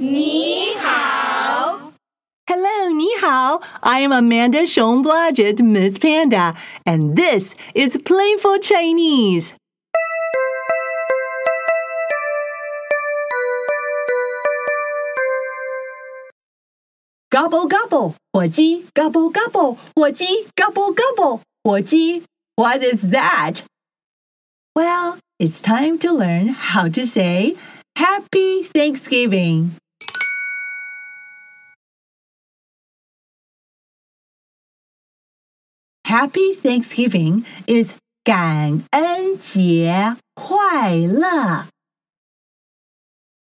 你好。Hello, 你好. I am Amanda Schoenblaget, Miss Panda, and this is Playful Chinese. Gobble gobble, 火鸡 gobble gobble, 火鸡 gobble gobble, 火鸡 What is that? Well, it's time to learn how to say Happy Thanksgiving. Happy Thanksgiving is 感恩节快乐。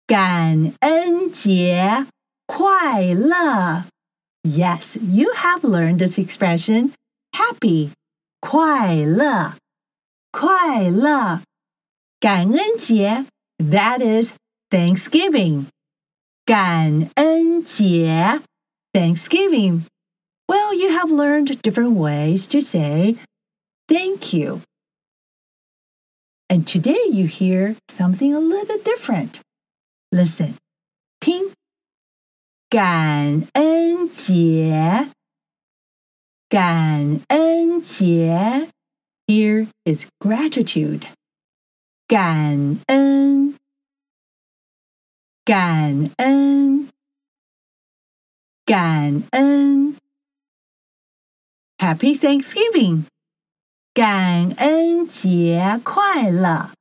感恩节快乐. Yes, you have learned this expression happy 快乐快乐感恩节 that is Thanksgiving 感恩节 Thanksgiving well, you have learned different ways to say thank you. And today you hear something a little bit different. Listen. 听感恩节感恩节 Here is gratitude. 感恩感恩感恩 Happy Thanksgiving! 感恩节快乐！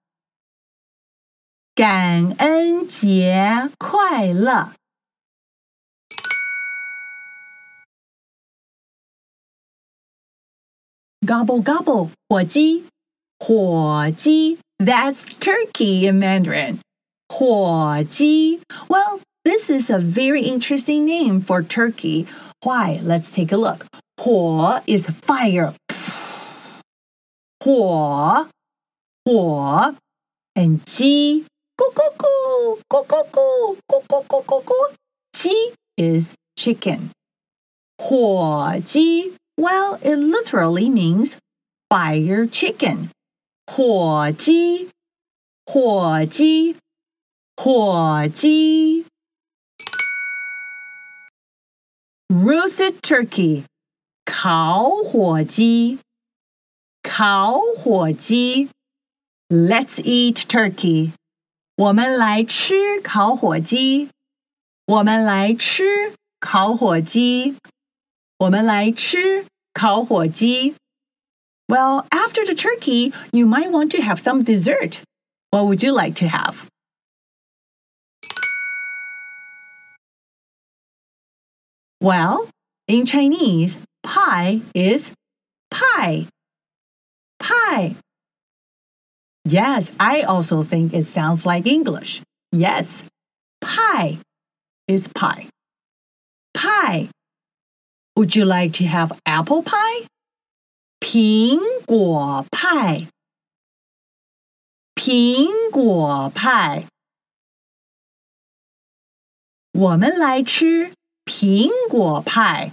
感恩节快乐！Gobble gobble，火鸡，火鸡。That's turkey in Mandarin. 火鸡. Well, this is a very interesting name for turkey. Why? Let's take a look. 火 is fire. 火火 and 鸡 go go go go go go go go go go go 鸡 is chicken. 火鸡 well it literally means fire chicken. 火鸡火鸡火鸡 roasted turkey 烤火鸡，烤火鸡。Let's eat turkey。我们来吃烤火鸡。我们来吃烤火鸡。我们来吃烤火鸡。Well, after the turkey, you might want to have some dessert. What would you like to have? Well, in Chinese, pie is pie. Pie. Yes, I also think it sounds like English. Yes, pie is pie. Pie. Would you like to have apple pie? 苹果派。苹果派。我们来吃苹果派。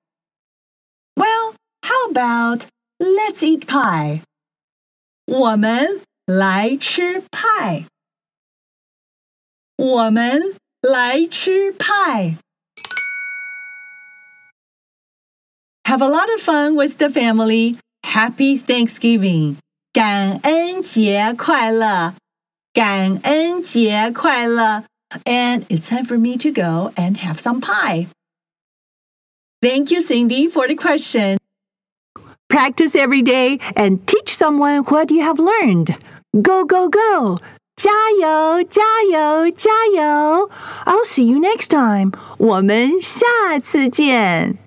well, how about let's eat pie? 我们来吃派。我们来吃派。Have a lot of fun with the family. Happy Thanksgiving. 感恩节快乐。感恩节快乐。And it's time for me to go and have some pie. Thank you, Cindy, for the question. Practice every day and teach someone what you have learned. Go, go, go! 加油，加油，加油！I'll see you next time. 我们下次见。